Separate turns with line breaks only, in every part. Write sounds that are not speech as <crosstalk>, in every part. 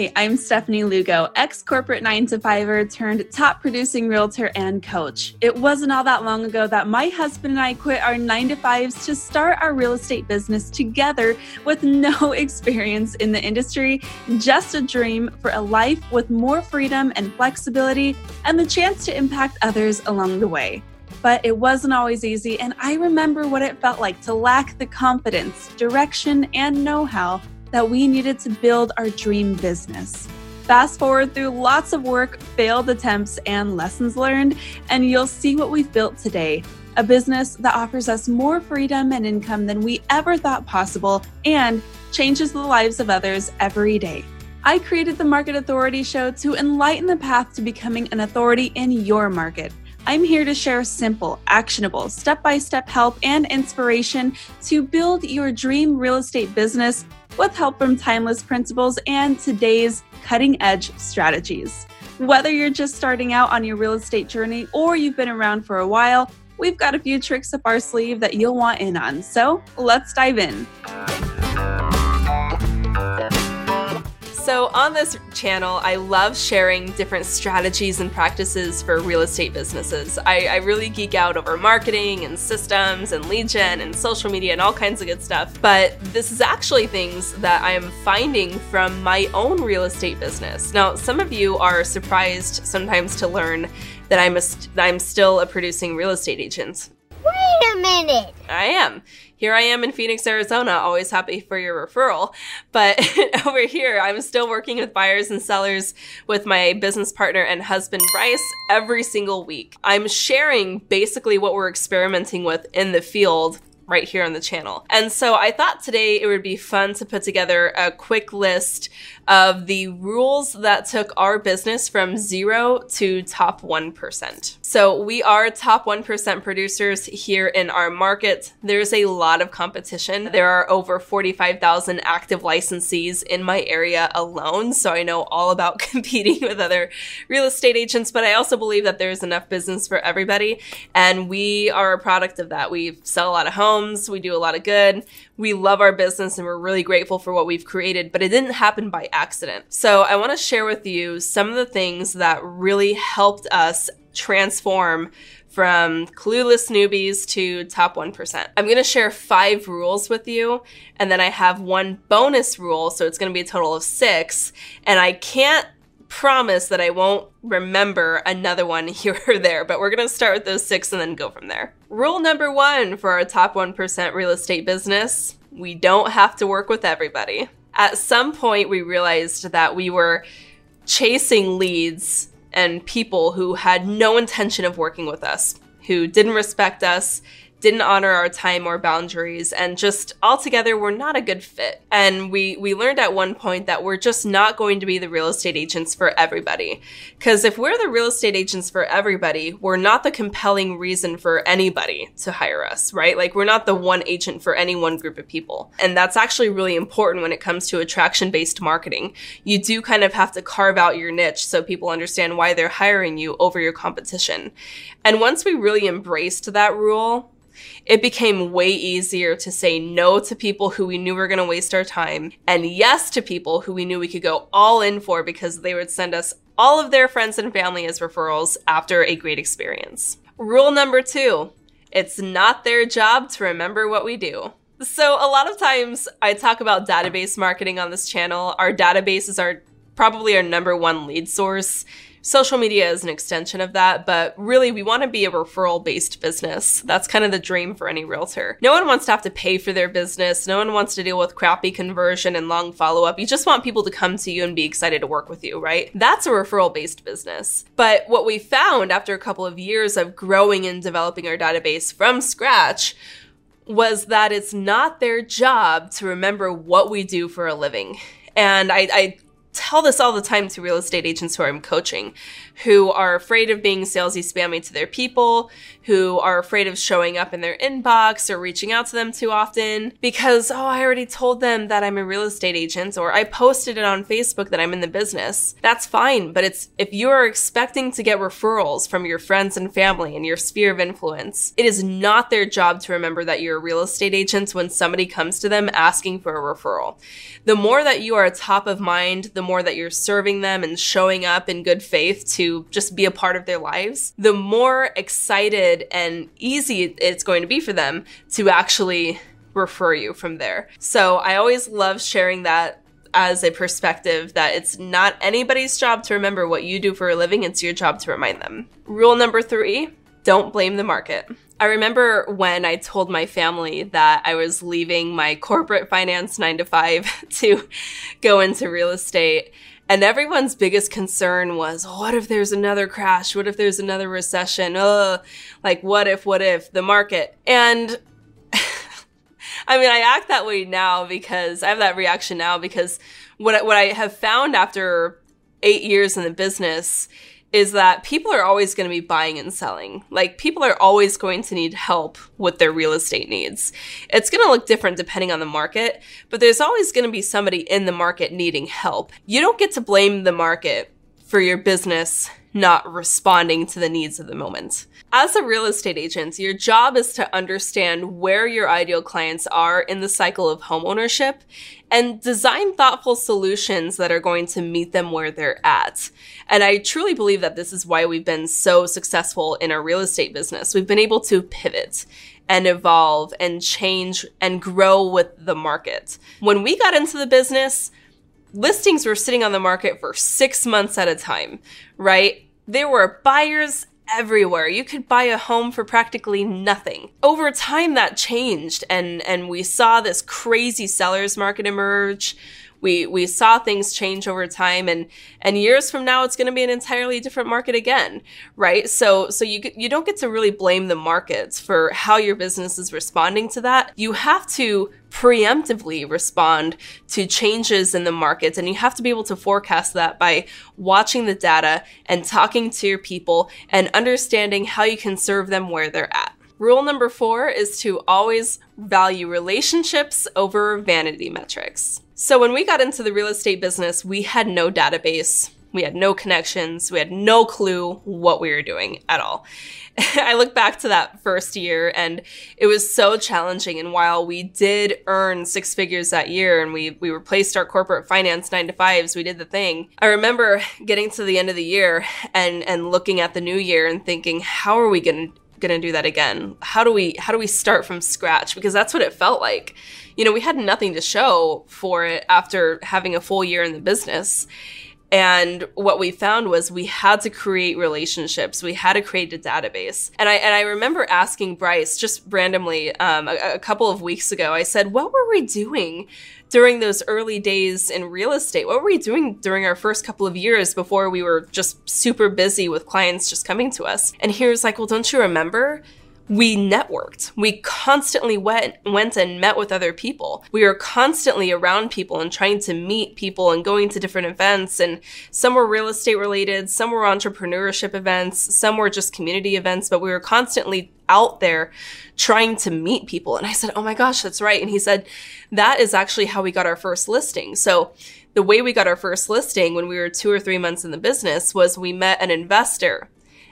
Hi, I'm Stefanie Lugo, ex corporate 9 to 5er turned top producing realtor and coach. It wasn't all that long ago that my husband and I quit our 9 to 5s to start our real estate business together with no <laughs> experience in the industry, just a dream for a life with more freedom and flexibility and the chance to impact others along the way. But it wasn't always easy, and I remember what it felt like to lack the confidence, direction, and know how that we needed to build our dream business. Fast forward through lots of work, failed attempts, and lessons learned, and you'll see what we've built today a business that offers us more freedom and income than we ever thought possible and changes the lives of others every day. I created the Market Authority Show to enlighten the path to becoming an authority in your market. I'm here to share simple, actionable, step by step help and inspiration to build your dream real estate business with help from timeless principles and today's cutting edge strategies. Whether you're just starting out on your real estate journey or you've been around for a while, we've got a few tricks up our sleeve that you'll want in on. So let's dive in.
So, on this channel, I love sharing different strategies and practices for real estate businesses. I, I, really geek out over marketing and systems and lead gen and social media and all kinds of good stuff. But this is actually things that I am finding from my own real estate business. Now, some of you are surprised sometimes to learn that I'm, a, that I'm still a producing real estate agent.
Wait a minute.
I am here I am in Phoenix, Arizona, always happy for your referral. But <laughs> over here, I'm still working with buyers and sellers with my business partner and husband, Bryce, every single week. I'm sharing basically what we're experimenting with in the field right here on the channel. And so I thought today it would be fun to put together a quick list of the rules that took our business from zero to top 1%. So we are top 1% producers here in our market. There's a lot of competition. There are over 45,000 active licensees in my area alone. So I know all about <laughs> competing with other real estate agents, but I also believe that there's enough business for everybody. And we are a product of that. We sell a lot of homes. We do a lot of good we love our business and we're really grateful for what we've created, but it didn't happen by accident. So I want to share with you some of the things that really helped us transform from clueless newbies to top 1%. I'm going to share five rules with you, and then I have one bonus rule, so it's going to be a total of six. And I can't promise that I won't remember another one <laughs> here or there, but we're going to start with those six and then go from there. Rule number one for our top 1% real estate business we don't have to work with everybody. At some point, we realized that we were chasing leads and people who had no intention of working with us, who didn't respect us, didn't honor our time or boundaries and just altogether we're not a good fit. And we we learned at one point that we're just not going to be the real estate agents for everybody. Cuz if we're the real estate agents for everybody, we're not the compelling reason for anybody to hire us, right? Like we're not the one agent for any one group of people. And that's actually really important when it comes to attraction-based marketing. You do kind of have to carve out your niche so people understand why they're hiring you over your competition. And once we really embraced that rule, it became way easier to say no to people who we knew were going to waste our time and yes to people who we knew we could go all in for because they would send us all of their friends and family as referrals after a great experience. Rule number two it's not their job to remember what we do. So, a lot of times I talk about database marketing on this channel. Our databases are probably our number one lead source. Social media is an extension of that, but really we want to be a referral based business. That's kind of the dream for any realtor. No one wants to have to pay for their business. No one wants to deal with crappy conversion and long follow up. You just want people to come to you and be excited to work with you, right? That's a referral based business. But what we found after a couple of years of growing and developing our database from scratch was that it's not their job to remember what we do for a living. And I, I tell this all the time to real estate agents who I'm coaching who are afraid of being salesy spammy to their people, who are afraid of showing up in their inbox or reaching out to them too often because, oh, I already told them that I'm a real estate agent or I posted it on Facebook that I'm in the business. That's fine, but it's if you are expecting to get referrals from your friends and family and your sphere of influence, it is not their job to remember that you're a real estate agent when somebody comes to them asking for a referral. The more that you are top of mind, the the more that you're serving them and showing up in good faith to just be a part of their lives, the more excited and easy it's going to be for them to actually refer you from there. So I always love sharing that as a perspective that it's not anybody's job to remember what you do for a living, it's your job to remind them. Rule number three don't blame the market. I remember when I told my family that I was leaving my corporate finance nine to five <laughs> to go into real estate. And everyone's biggest concern was, what if there's another crash? What if there's another recession? Oh, like, what if, what if the market? And <laughs> I mean, I act that way now because I have that reaction now because what, what I have found after eight years in the business is that people are always going to be buying and selling. Like people are always going to need help with their real estate needs. It's going to look different depending on the market, but there's always going to be somebody in the market needing help. You don't get to blame the market for your business not responding to the needs of the moment. As a real estate agent, your job is to understand where your ideal clients are in the cycle of homeownership and design thoughtful solutions that are going to meet them where they're at. And I truly believe that this is why we've been so successful in our real estate business. We've been able to pivot and evolve and change and grow with the market. When we got into the business, listings were sitting on the market for six months at a time, right? There were buyers everywhere. You could buy a home for practically nothing. Over time that changed and and we saw this crazy sellers market emerge we we saw things change over time and and years from now it's going to be an entirely different market again right? So so you you don't get to really blame the markets for how your business is responding to that. You have to preemptively respond to changes in the markets and you have to be able to forecast that by watching the data and talking to your people and understanding how you can serve them where they're at Rule number four is to always value relationships over vanity metrics. So when we got into the real estate business, we had no database. We had no connections. We had no clue what we were doing at all. <laughs> I look back to that first year and it was so challenging. And while we did earn six figures that year and we, we replaced our corporate finance nine to fives, we did the thing. I remember getting to the end of the year and, and looking at the new year and thinking, how are we going to going to do that again? How do we how do we start from scratch? Because that's what it felt like. You know, we had nothing to show for it after having a full year in the business. And what we found was we had to create relationships. We had to create a database. And I and I remember asking Bryce just randomly um, a, a couple of weeks ago. I said, "What were we doing during those early days in real estate? What were we doing during our first couple of years before we were just super busy with clients just coming to us? And he was like, Well, don't you remember? We networked. We constantly went, went and met with other people. We were constantly around people and trying to meet people and going to different events. And some were real estate related, some were entrepreneurship events, some were just community events, but we were constantly out there trying to meet people. And I said, Oh my gosh, that's right. And he said, That is actually how we got our first listing. So the way we got our first listing when we were two or three months in the business was we met an investor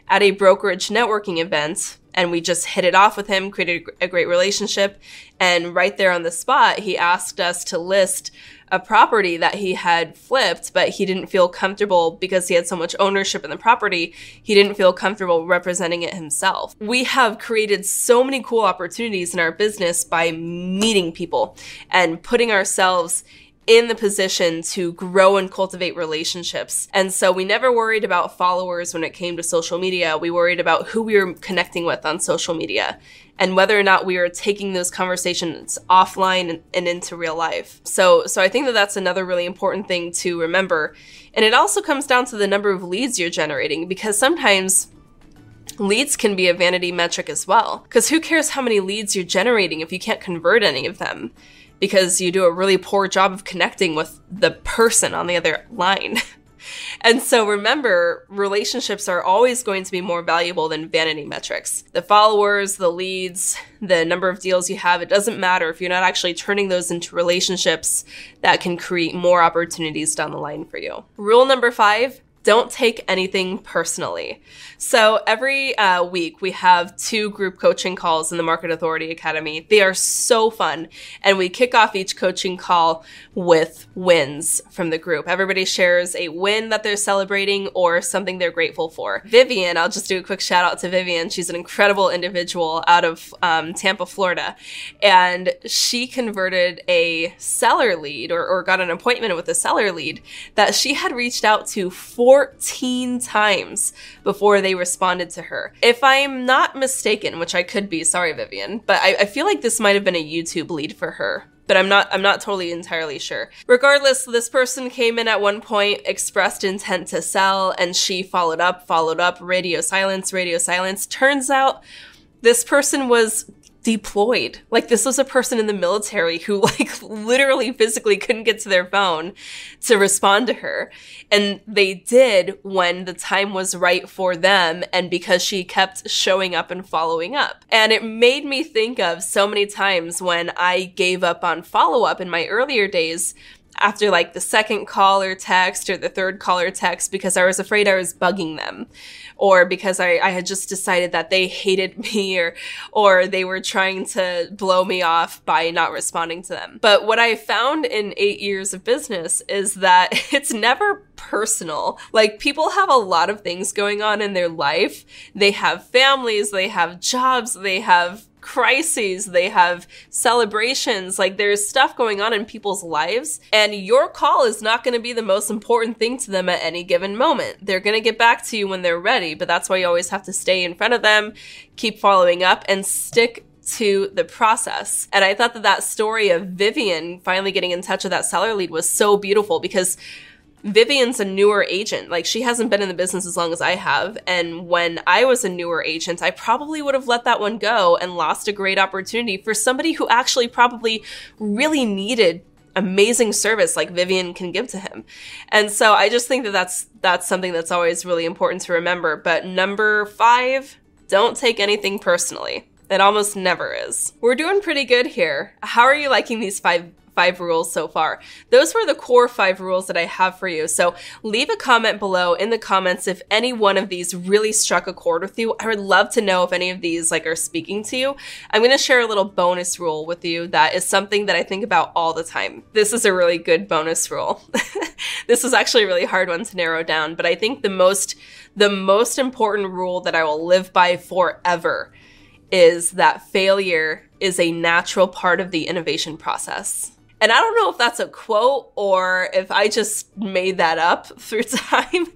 at a brokerage networking event and we just hit it off with him, created a great relationship. And right there on the spot, he asked us to list a property that he had flipped, but he didn't feel comfortable because he had so much ownership in the property. He didn't feel comfortable representing it himself. We have created so many cool opportunities in our business by meeting people and putting ourselves in the position to grow and cultivate relationships. And so we never worried about followers when it came to social media. We worried about who we were connecting with on social media and whether or not we were taking those conversations offline and, and, into real life. So, so I think that that's another really important thing to remember. And it also comes down to the number of leads you're generating because sometimes leads can be a vanity metric as well. Because who cares how many leads you're generating if you can't convert any of them? Because you do a really poor job of connecting with the person on the other line. <laughs> and so remember, relationships are always going to be more valuable than vanity metrics. The followers, the leads, the number of deals you have, it doesn't matter if you're not actually turning those into relationships that can create more opportunities down the line for you. Rule number five don't take anything personally. So every uh, week we have two group coaching calls in the Market Authority Academy. They are so fun. And we kick off each coaching call with wins from the group. Everybody shares a win that they're celebrating or something they're grateful for. Vivian, I'll just do a quick shout out to Vivian. She's an incredible individual out of um, Tampa, Florida. And she converted a seller lead or, or got an appointment with a seller lead that she had reached out to 14 times before they responded to her. If I'm not mistaken, which I could be, sorry, Vivian, but I, I feel like this might have been a YouTube lead for her but I'm not I'm not totally entirely sure. Regardless, this person came in at one point, expressed intent to sell, and she followed up, followed up, radio silence, radio silence. Turns out this person was deployed. Like this was a person in the military who <laughs> like literally physically couldn't get to their phone to respond to her. And they did when the time was right for them and because she kept showing up and following up. And it made me think of so many times when I gave up on follow up in my earlier days after like the second call or text or the third call or text because I was afraid I was bugging them or because I, I had just decided that they hated <laughs> me or or they were trying to blow me off by not responding to them. But what I found in eight years of business is that <laughs> it's never personal. Like people have a lot of things going on in their life. They have families, they have jobs, they have crises, they have celebrations, like there's stuff going on in people's lives, and your call is not going to be the most important thing to them at any given moment. They're going to get back to you when they're ready, but that's why you always have to stay in front of them, keep following up, and stick to the process. And I thought that that story of Vivian finally getting in touch with that seller lead was so beautiful because Vivian's a newer agent. Like she hasn't been in the business as long as I have. And when I was a newer agent, I probably would have let that one go and lost a great opportunity for somebody who actually probably really needed amazing service like Vivian can give to him. And so I just think that that's that's something that's always really important to remember. But number 5, don't take anything personally. It almost never is. We're doing pretty good here. How are you liking these 5 five rules so far. Those were the core five rules that I have for you. So leave a comment below in the comments if any one of these really struck a chord with you. I would love to know if any of these like are speaking to you. I'm going to share a little bonus rule with you that is something that I think about all the time. This is a really good bonus rule. <laughs> this is actually a really hard one to narrow down, but I think the most the most important rule that I will live by forever is that failure is a natural part of the innovation process. And I don't know if that's a quote or if I just made that up <laughs> through time,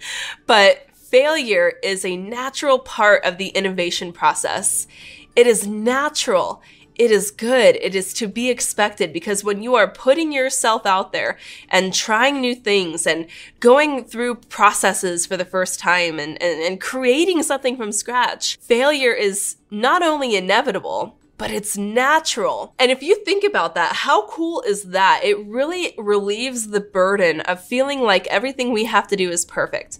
but failure is a natural part of the innovation process. It is natural. It is good. It is to be expected because when you are putting yourself out there and trying new things and going through processes for the first time and, and, and creating something from scratch, failure is not only inevitable, but it's natural. And if you think about that, how cool is that? It really relieves the burden of feeling like everything we have to do is perfect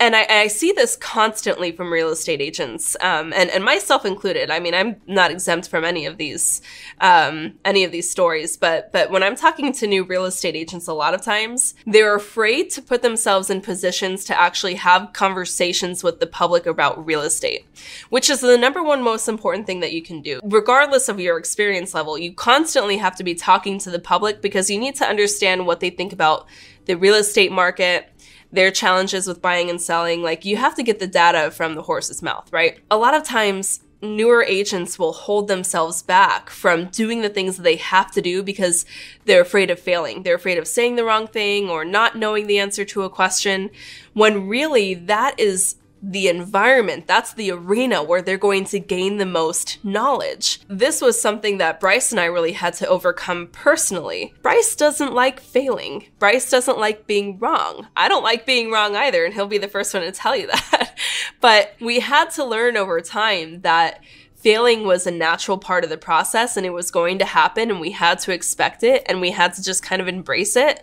and I, I, see this constantly from real estate agents, um, and and myself included. I mean, I'm not exempt from any of these um, any of these stories, but but when I'm talking to new real estate agents, a lot of times they're afraid to put themselves in positions to actually have conversations with the public about real estate, which is the number one most important thing that you can do, regardless of your experience level. You constantly have to be talking to the public because you need to understand what they think about the real estate market their challenges with buying and selling, like you have to get the data from the horse's mouth, right? A lot of times, newer agents will hold themselves back from doing the things that they have to do because they're afraid of failing. They're afraid of saying the wrong thing or not knowing the answer to a question, when really that is the environment. That's the arena where they're going to gain the most knowledge. This was something that Bryce and I really had to overcome personally. Bryce doesn't like failing. Bryce doesn't like being wrong. I don't like being wrong either, and he'll be the first one to tell you <laughs> that. but we had to learn over time that failing was a natural part of the process and it was going to happen and we had to expect it and we had to just kind of embrace it.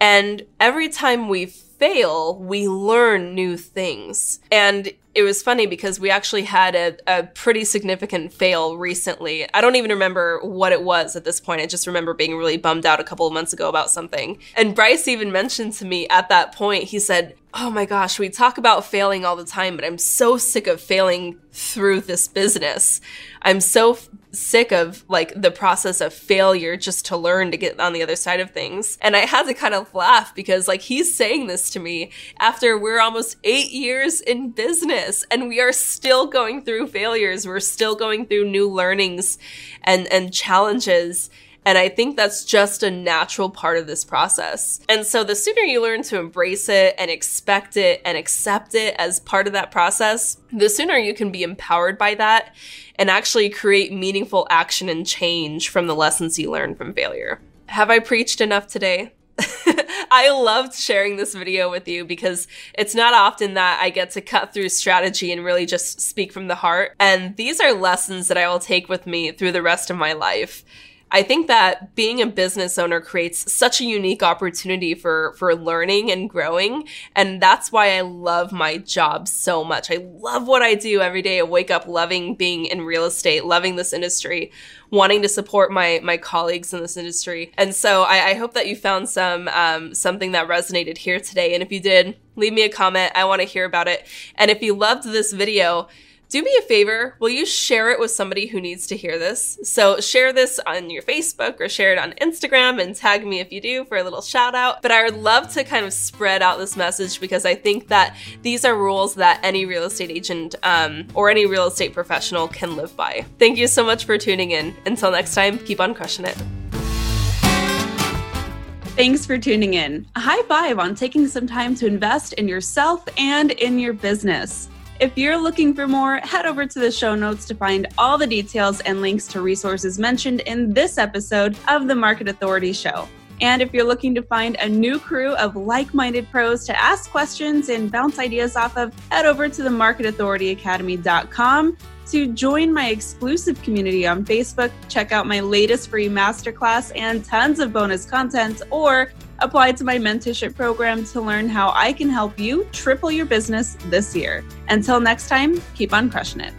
And every time we fail, we learn new things. And it was funny because we actually had a, a pretty significant fail recently. I don't even remember what it was at this point. I just remember being really bummed out a couple of months ago about something. And Bryce even mentioned to me at that point, he said, Oh my gosh, we talk about failing all the time, but I'm so sick of failing through this business. I'm so sick of like the process of failure just to learn to get on the other side of things. And I had to kind of laugh because like he's saying this to me after we're almost eight years in business and we are still going through failures. We're still going through new learnings and, and challenges. And I think that's just a natural part of this process. And so the sooner you learn to embrace it and expect it and accept it as part of that process, the sooner you can be empowered by that and actually create meaningful action and change from the lessons you learn from failure. Have I preached enough today? <laughs> I loved sharing this video with you because it's not often that I get to cut through strategy and really just speak from the heart. And these are lessons that I will take with me through the rest of my life. I think that being a business owner creates such a unique opportunity for, for learning and growing. And that's why I love my job so much. I love what I do every day. I wake up loving being in real estate, loving this industry, wanting to support my, my colleagues in this industry. And so I, I hope that you found some, um, something that resonated here today. And if you did, leave me a comment. I want to hear about it. And if you loved this video, do me a favor. Will you share it with somebody who needs to hear this? So share this on your Facebook or share it on Instagram and tag me if you do for a little shout out. But I would love to kind of spread out this message because I think that these are rules that any real estate agent um, or any real estate professional can live by. Thank you so much for tuning in. Until next time, keep on crushing it.
Thanks for tuning in. A high five on taking some time to invest in yourself and in your business. If you're looking for more, head over to the show notes to find all the details and links to resources mentioned in this episode of the Market Authority Show. And if you're looking to find a new crew of like minded pros to ask questions and bounce ideas off of, head over to the marketauthorityacademy.com to join my exclusive community on Facebook, check out my latest free masterclass and tons of bonus content, or Apply to my mentorship program to learn how I can help you triple your business this year. Until next time, keep on crushing it.